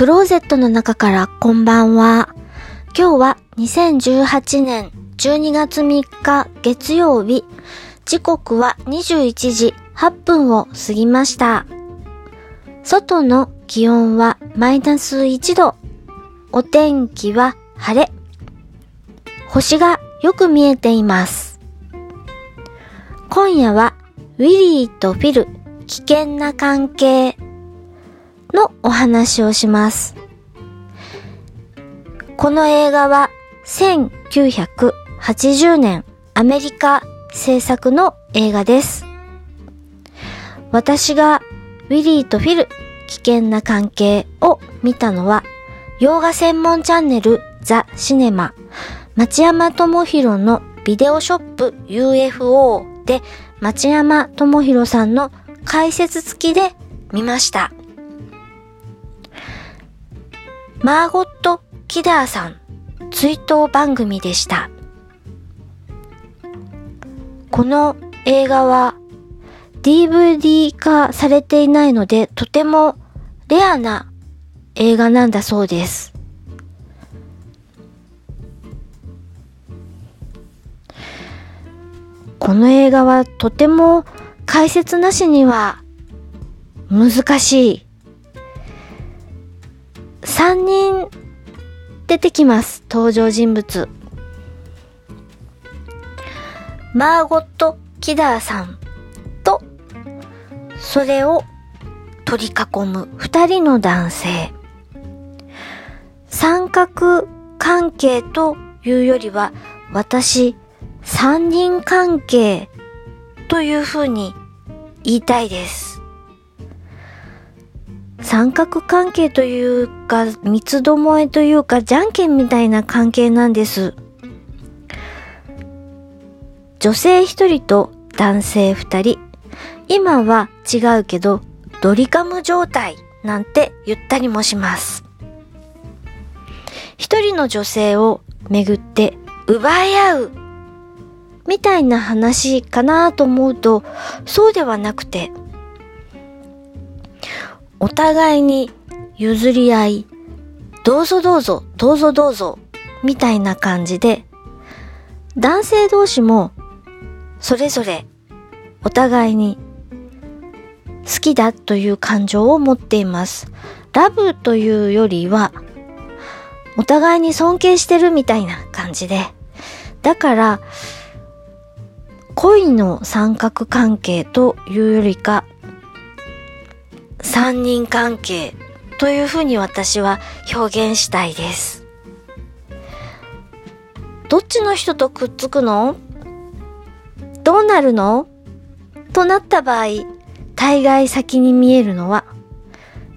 クローゼットの中からこんばんは。今日は2018年12月3日月曜日。時刻は21時8分を過ぎました。外の気温はマイナス1度。お天気は晴れ。星がよく見えています。今夜はウィリーとフィル危険な関係のお話をします。この映画は1980年アメリカ制作の映画です。私がウィリーとフィル危険な関係を見たのは洋画専門チャンネルザ・シネマ町山智博のビデオショップ UFO で町山智博さんの解説付きで見ました。マーゴット・キダーさん追悼番組でした。この映画は DVD 化されていないのでとてもレアな映画なんだそうです。この映画はとても解説なしには難しい。3人出てきます、登場人物。マーゴット・キダーさんと、それを取り囲む2人の男性。三角関係というよりは、私、三人関係というふうに言いたいです。三角関係というか、三つどもえというか、じゃんけんみたいな関係なんです。女性一人と男性二人。今は違うけど、ドリカム状態なんて言ったりもします。一人の女性をめぐって奪い合うみたいな話かなと思うと、そうではなくて、お互いに譲り合い、どうぞどうぞ、どうぞどうぞ、みたいな感じで、男性同士も、それぞれ、お互いに、好きだという感情を持っています。ラブというよりは、お互いに尊敬してるみたいな感じで、だから、恋の三角関係というよりか、三人関係というふうに私は表現したいです。どっちの人とくっつくの？どうなるの？となった場合、大概先に見えるのは、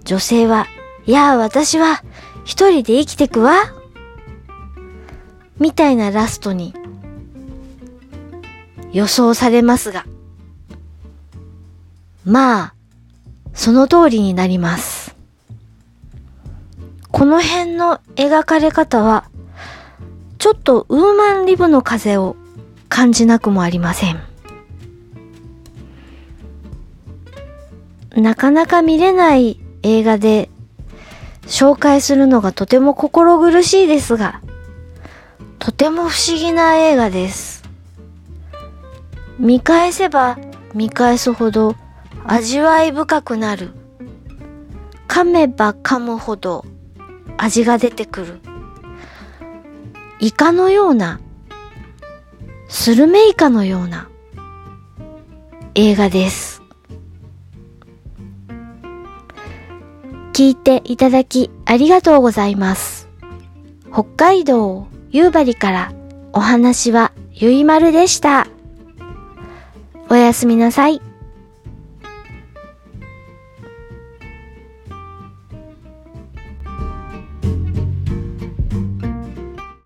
女性は、いや、私は一人で生きてくわ。みたいなラストに予想されますが、まあ、その通りになります。この辺の描かれ方は、ちょっとウーマンリブの風を感じなくもありません。なかなか見れない映画で紹介するのがとても心苦しいですが、とても不思議な映画です。見返せば見返すほど味わい深くなる。噛めば噛むほど味が出てくる。イカのような、スルメイカのような映画です。聞いていただきありがとうございます。北海道夕張からお話はゆいまるでした。おやすみなさい。